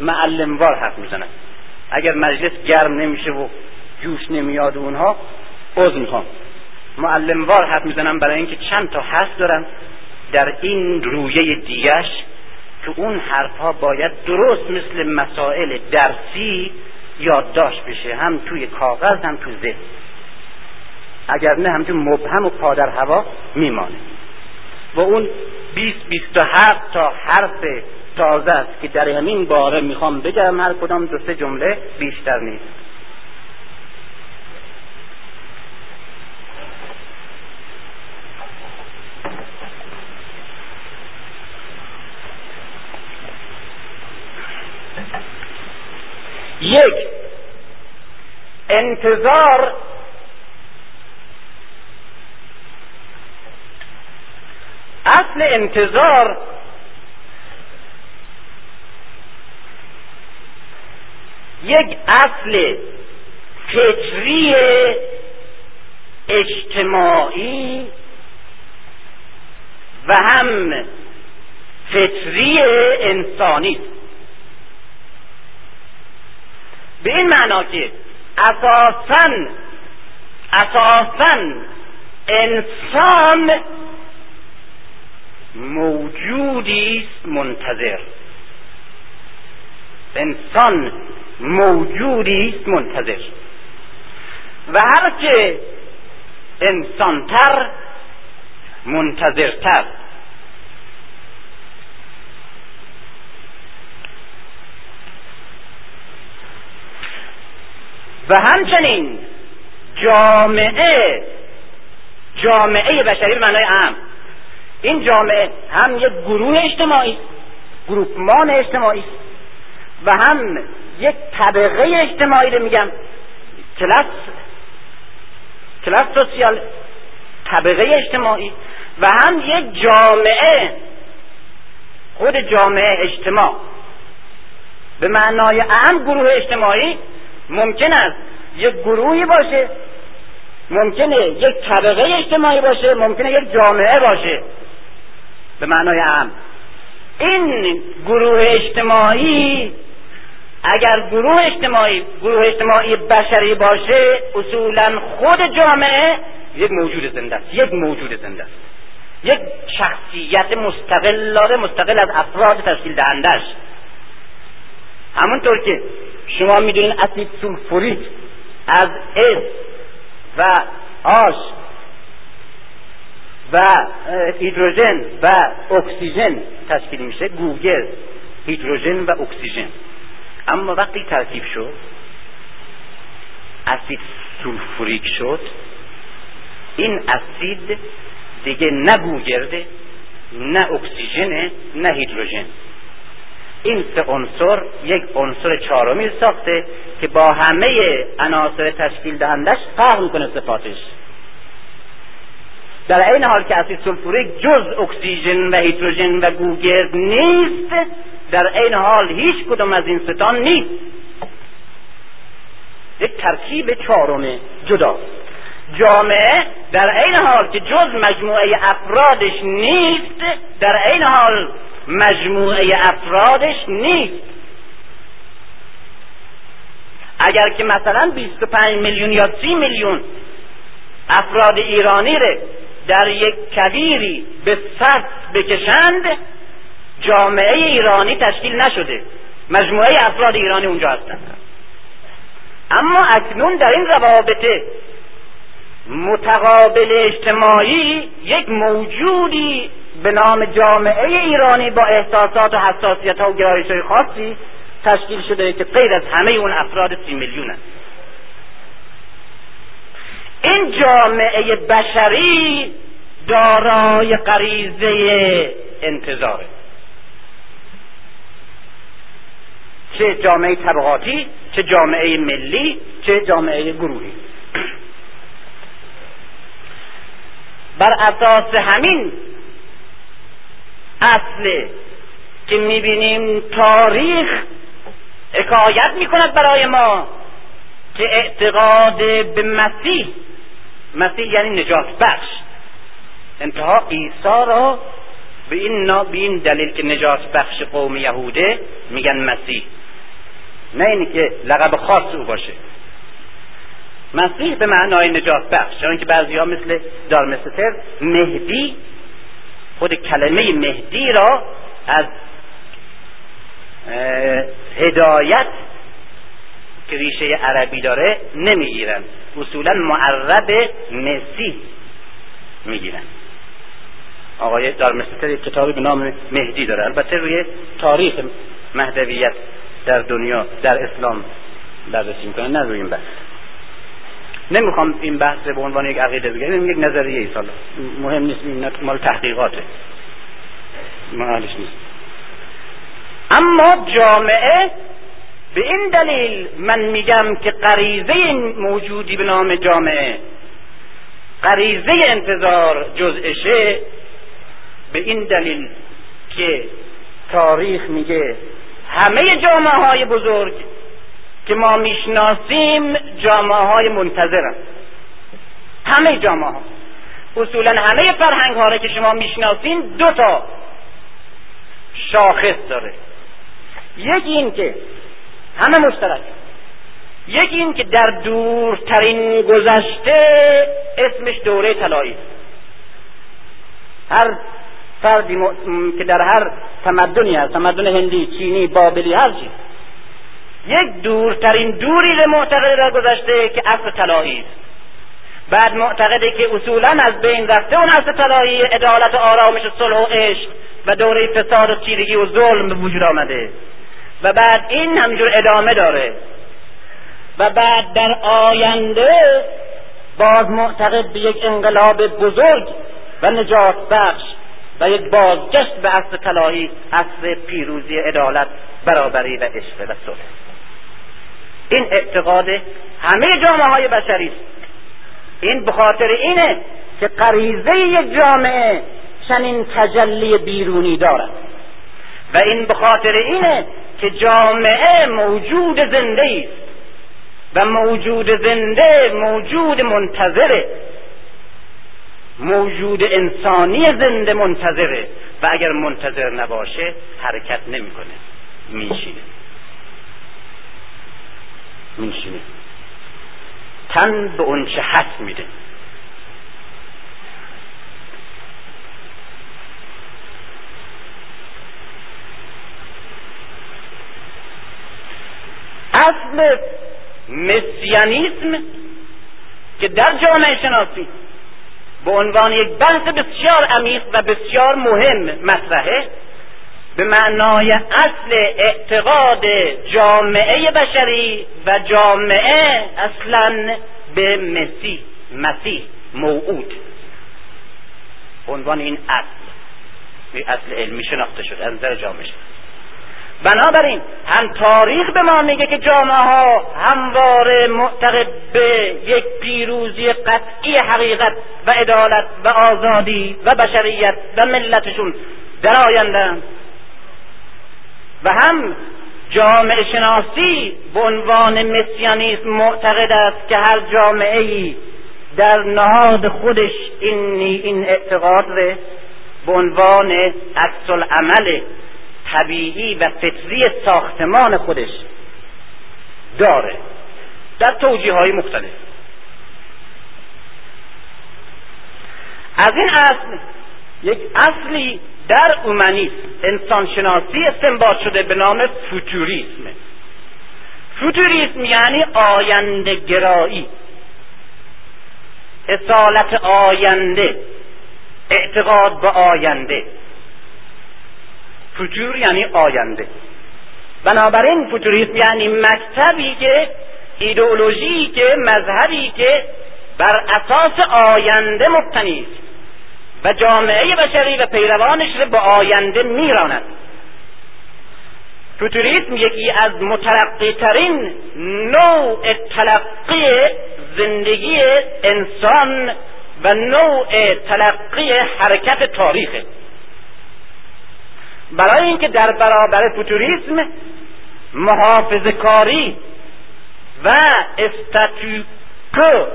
معلموار حرف می‌زنم. اگر مجلس گرم نمیشه و جوش نمیاد و اونها عذر می‌خوام. معلموار حرف می‌زنم برای اینکه چند تا حرف دارم در این رویه دیگش که اون حرفها باید درست مثل مسائل درسی یادداشت بشه. هم توی کاغذ هم تو ذهن. اگر نه همچون مبهم و پادر هوا میمانه. و اون 20 27 تا حرف تازه است که در همین باره می‌خوام بگم. هر کدام دو سه جمله بیشتر نیست. یک. انتظار اصل انتظار یک اصل فطری اجتماعی و هم فطری انسانی. به این معنا که اساسا اساسا انسان موجودی است منتظر. انسان موجودی است منتظر. و هرچه انسانتر منتظرتر. و همچنین جامعه جامعه بشری به معنای اهم این جامعه هم یک گروه اجتماعی گروپمان اجتماعی و هم یک طبقه اجتماعی رو میگم کلاس کلاس سوسیال طبقه اجتماعی و هم یک جامعه خود جامعه اجتماع. به معنای اهم گروه اجتماعی ممکن است یک گروهی باشه ممکنه یک طبقه اجتماعی باشه ممکنه یک جامعه باشه. به معنای اهم این گروه اجتماعی اگر گروه اجتماعی گروه اجتماعی بشری باشه اصولا خود جامعه یک موجود زنده است یک موجود زنده است. یک شخصیت مستقل داره مستقل از افراد تشکیل دهندش همونطور که شما می‌دونید اسید سولفوریک از S و H و هیدروژن و اکسیژن تشکیل میشه گوگرد هیدروژن و اکسیژن. اما وقتی ترکیب شد اسید سولفوریک شد این اسید دیگه نه گوگرده نه اکسیژن نه هیدروژن. این سه عنصر یک عنصر چهارمی ساخته که با همه عناصر تشکیل دهندش فرق می‌کنه صفاتش. در این حال که اسید سلفوریک جز اکسیژن و هیدروژن و گوگرد نیست در این حال هیچ کدوم از این سه تا نیست. یک ترکیب چهارم جدا جامعه در این حال که جز مجموعه افرادش نیست در این حال مجموعه افرادش نیست. اگر که مثلا 25 میلیون یا 30 میلیون افراد ایرانی ره در یک کویری به صف بکشند جامعه ایرانی تشکیل نشده. مجموعه افراد ایرانی اونجا هستند اما اکنون در این روابط متقابل اجتماعی یک موجودی به نام جامعه ایرانی با احساسات و حساسیت ها و گرایش های خاصی تشکیل شده که غیر از همه اون افراد سی میلیون. این جامعه بشری دارای غریزه انتظاره چه جامعه طبقاتی چه جامعه ملی چه جامعه گروهی بر اساس همین اصله که می‌بینیم تاریخ حکایت می‌کند برای ما که اعتقاد به مسیح مسیح یعنی نجات بخش. انتها عیسی را به این, به این دلیل که نجات بخش قوم یهوده میگن مسیح. نه اینی که لقب خاص او باشه. مسیح به معنای نجات بخش چون که بعضی ها مثل دارمستر مهدی خود کلمه مهدی را از هدایت که ریشه عربی داره نمی‌گیرن اصولا معرب مسیح می‌گیرن آقای دارمستر یک کتابی به نام مهدی داره. البته روی تاریخ مهدویت در دنیا در اسلام بررسی می‌کنه. نه روی این بحث. نمی‌خوام این بحث به عنوان یک عقیده بگیرم یک نظریه ای سالا مهم نیست این مال تحقیقاته. معالش نیست. اما جامعه به این دلیل من میگم که غریزه موجودی به نام جامعه غریزه انتظار جزءشه به این دلیل که تاریخ میگه همه جامعه های بزرگ که ما می‌شناسیم جامعه های منتظرن همه جامعه ها اصولا همه فرهنگ ها که شما می‌شناسین دو تا شاخص داره. یکی این که همه مشترک. یکی این که در دورترین گذشته اسمش دوره طلایی. هر فردی که در هر تمدنی هست تمدن هندی چینی بابلی هر چیز یک دورترین دوری به معتقد در گذشته که اصل طلایی است. بعد معتقده که اصولا از بین رفته اون اصل طلایی عدالت و آرامش و صلح و عشق و دوره فساد و تیرگی و ظلم به وجود آمده. و بعد این همجور ادامه داره. و بعد در آینده باز معتقد به یک انقلاب بزرگ و نجات بخش و یک بازگشت به اصل طلایی اصل پیروزی عدالت برابری و عشق و صلح. این اعتقاد همه جامعه های بشری است. این بخاطر اینه که غریزه یک جامعه چنین تجلی بیرونی دارد. و این بخاطر اینه که جامعه موجود زنده است. و موجود زنده موجود منتظره. موجود انسانی زنده منتظره. و اگر منتظر نباشه حرکت نمی‌کنه میشینه میشینه تن به اونچه حس میده. اصل مسیانیسم که در جامعه شناسی به عنوان یک بحث بسیار عمیق و بسیار مهم مطرحه به معنای اصل اعتقاد جامعه بشری و جامعه اصلا به مسیح مسیح موعود. عنوان این اصل. اصل علمی شناخته شده از نظر جامعه بنابراین هم تاریخ به ما میگه که جامعه ها همواره معتقد به یک پیروزی قطعی حقیقت و عدالت و آزادی و بشریت و ملتشون در آینده و هم جامعه شناسی به عنوان مسیانیسم معتقد است که هر جامعه ای در نهاد خودش این این اعتقاد به عنوان عکس العمل طبیعی و فطری ساختمان خودش داره در توجیه های مختلف. از این اصل یک اصلی در اومنیسم انسانشناسی استنباط شده به نام فوتوریسم. فوتوریسم یعنی آینده گرایی. اصالت آینده اعتقاد به آینده. فوتور یعنی آینده. بنابراین فوتوریسم یعنی مکتبی که ایدئولوژی که مذهبی که بر اساس آینده مبتنی است. و جامعه بشری و پیروانش را به آینده میراند. فوتوریسم یکی از مترقی ترین نوع تلقی زندگی انسان و نوع تلقی حرکت تاریخه. برای اینکه در برابر فوتوریسم محافظ کاری و استاتوکو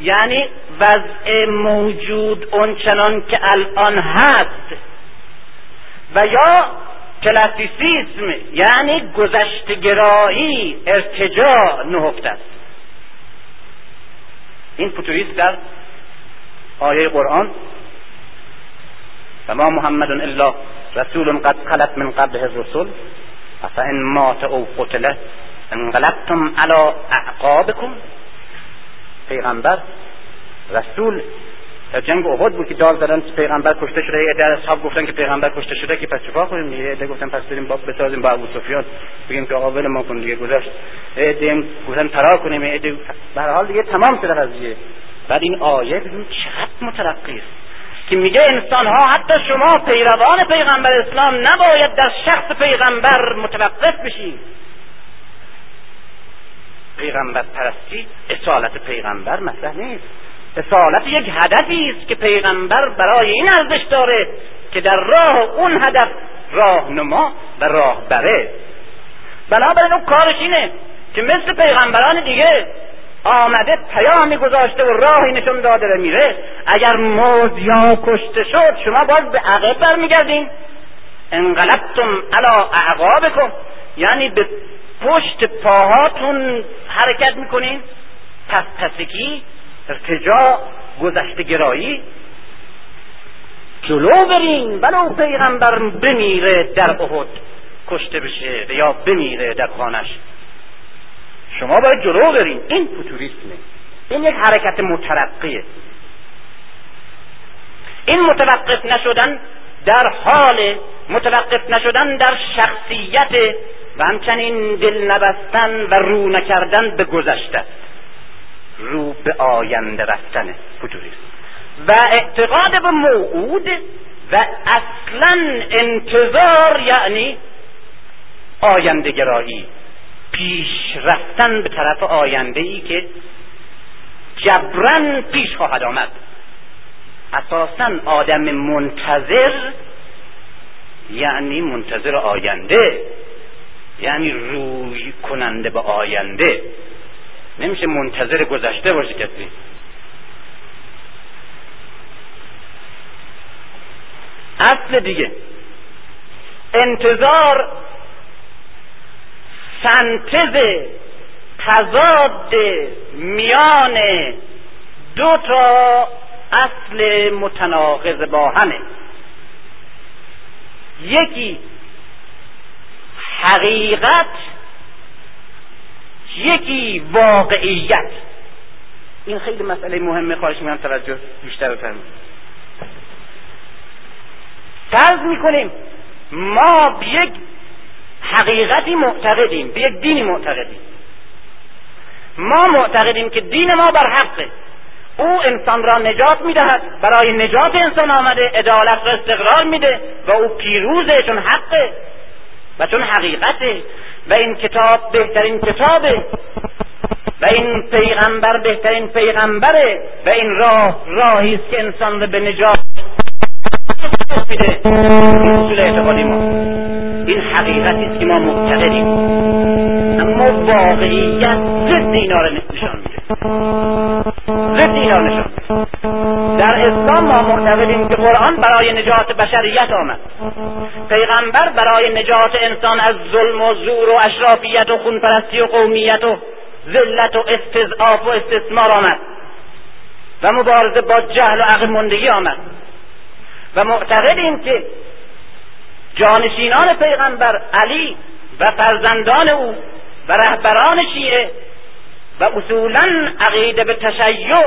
یعنی وضع موجود اونچنان که الان هست. و یا کلاسیسیسم یعنی گذشتگرایی ارتجاع نهفته است. این فوتوریست در آیه قرآن و ما محمد الا رسول قد خلت من قبله الرسل افان مات او قتله انقلبتم على اعقابكم پیغمبر رسول در جنگ احد بود که دار زدن پیغمبر کشته شده. یه در اصحاب گفتن که پیغمبر کشته شده که پس چیکار کنیم؟ یه عده گفتن پس بریم با بسازیم با ابو سفیان. بگیم که آقا ما کن دیگه گذشت. عده گفتن فرار کنیم. عده به حال دیگه تمام شده قضیه. بعد این آیه ببین چقدر مترقی است. که میگه انسان ها حتی شما پیروان پیغمبر اسلام نباید در شخص پیغمبر متوقف بشید پیغمبر پرستی اصالت پیغمبر مطرح نیست. اصالت یک هدفی است که پیغمبر برای این ارزش داره که در راه اون هدف راهنما و راهبره. بنابراین اون کارش اینه که مثل پیغمبران دیگه آمده پیامی گذاشته و راهی نشون داده و میره. اگر موزیا کشته شد شما باید به عقب برمیگردین. انقلبتم علا اعقابکم. یعنی به پشت پاهاتون حرکت می‌کنین. پس پسگی ارتجاع گذشته گرایی؟ جلو برین ولو پیغمبر بمیره در احد. کشته بشه یا بمیره در خانش. شما باید جلو برین این فوتوریسمه این یک حرکت مترقیه. این متوقف نشدن در حال متوقف نشدن در شخصیت و همچنین دل نبستن و رو نکردن به گذشته. رو به آینده رفتن فوتوریسم و اعتقاد به موعود و اصلا انتظار یعنی آینده گرایی پیش رفتن به طرف آینده ای که جبران پیش خواهد آمد. اساسا آدم منتظر یعنی منتظر آینده یعنی روی کننده به آینده. نمیشه منتظر گذشته باشه کسی. اصل دیگه. انتظار سنتز تضاد میان دو تا اصل متناقض با همه. یکی حقیقت یکی واقعیت. این خیلی مسئله مهمه خواهش می‌کنم توجه بیشتر بفرمایید. فرض می‌کنیم ما به یک حقیقتی معتقدیم به یک دینی معتقدیم. ما معتقدیم که دین ما بر حقه. او انسان را نجات می‌دهد برای نجات انسان آمده عدالت را استقرار میده و او پیروزه چون حقه و چون حقیقته و این کتاب بهترین کتابه. و این پیغمبر بهترین پیغمبره. و این راه راهی است که انسان را به نجات اصول ما این حقیقتی است که ما معتقدیم اما واقعیت ضد اینا را نشان میده. ضد اینا نشان در اسلام ما معتقدیم که قرآن برای نجات بشریت آمد. پیغمبر برای نجات انسان از ظلم و زور و اشرافیت و خونپرستی و قومیت و ذلت و استضعاف و استثمار آمد. و مبارزه با جهل و عقل مندگی آمد. و معتقدیم که جانشینان پیغمبر علی و فرزندان او و رهبران شیعه و اصولا عقیده به تشیع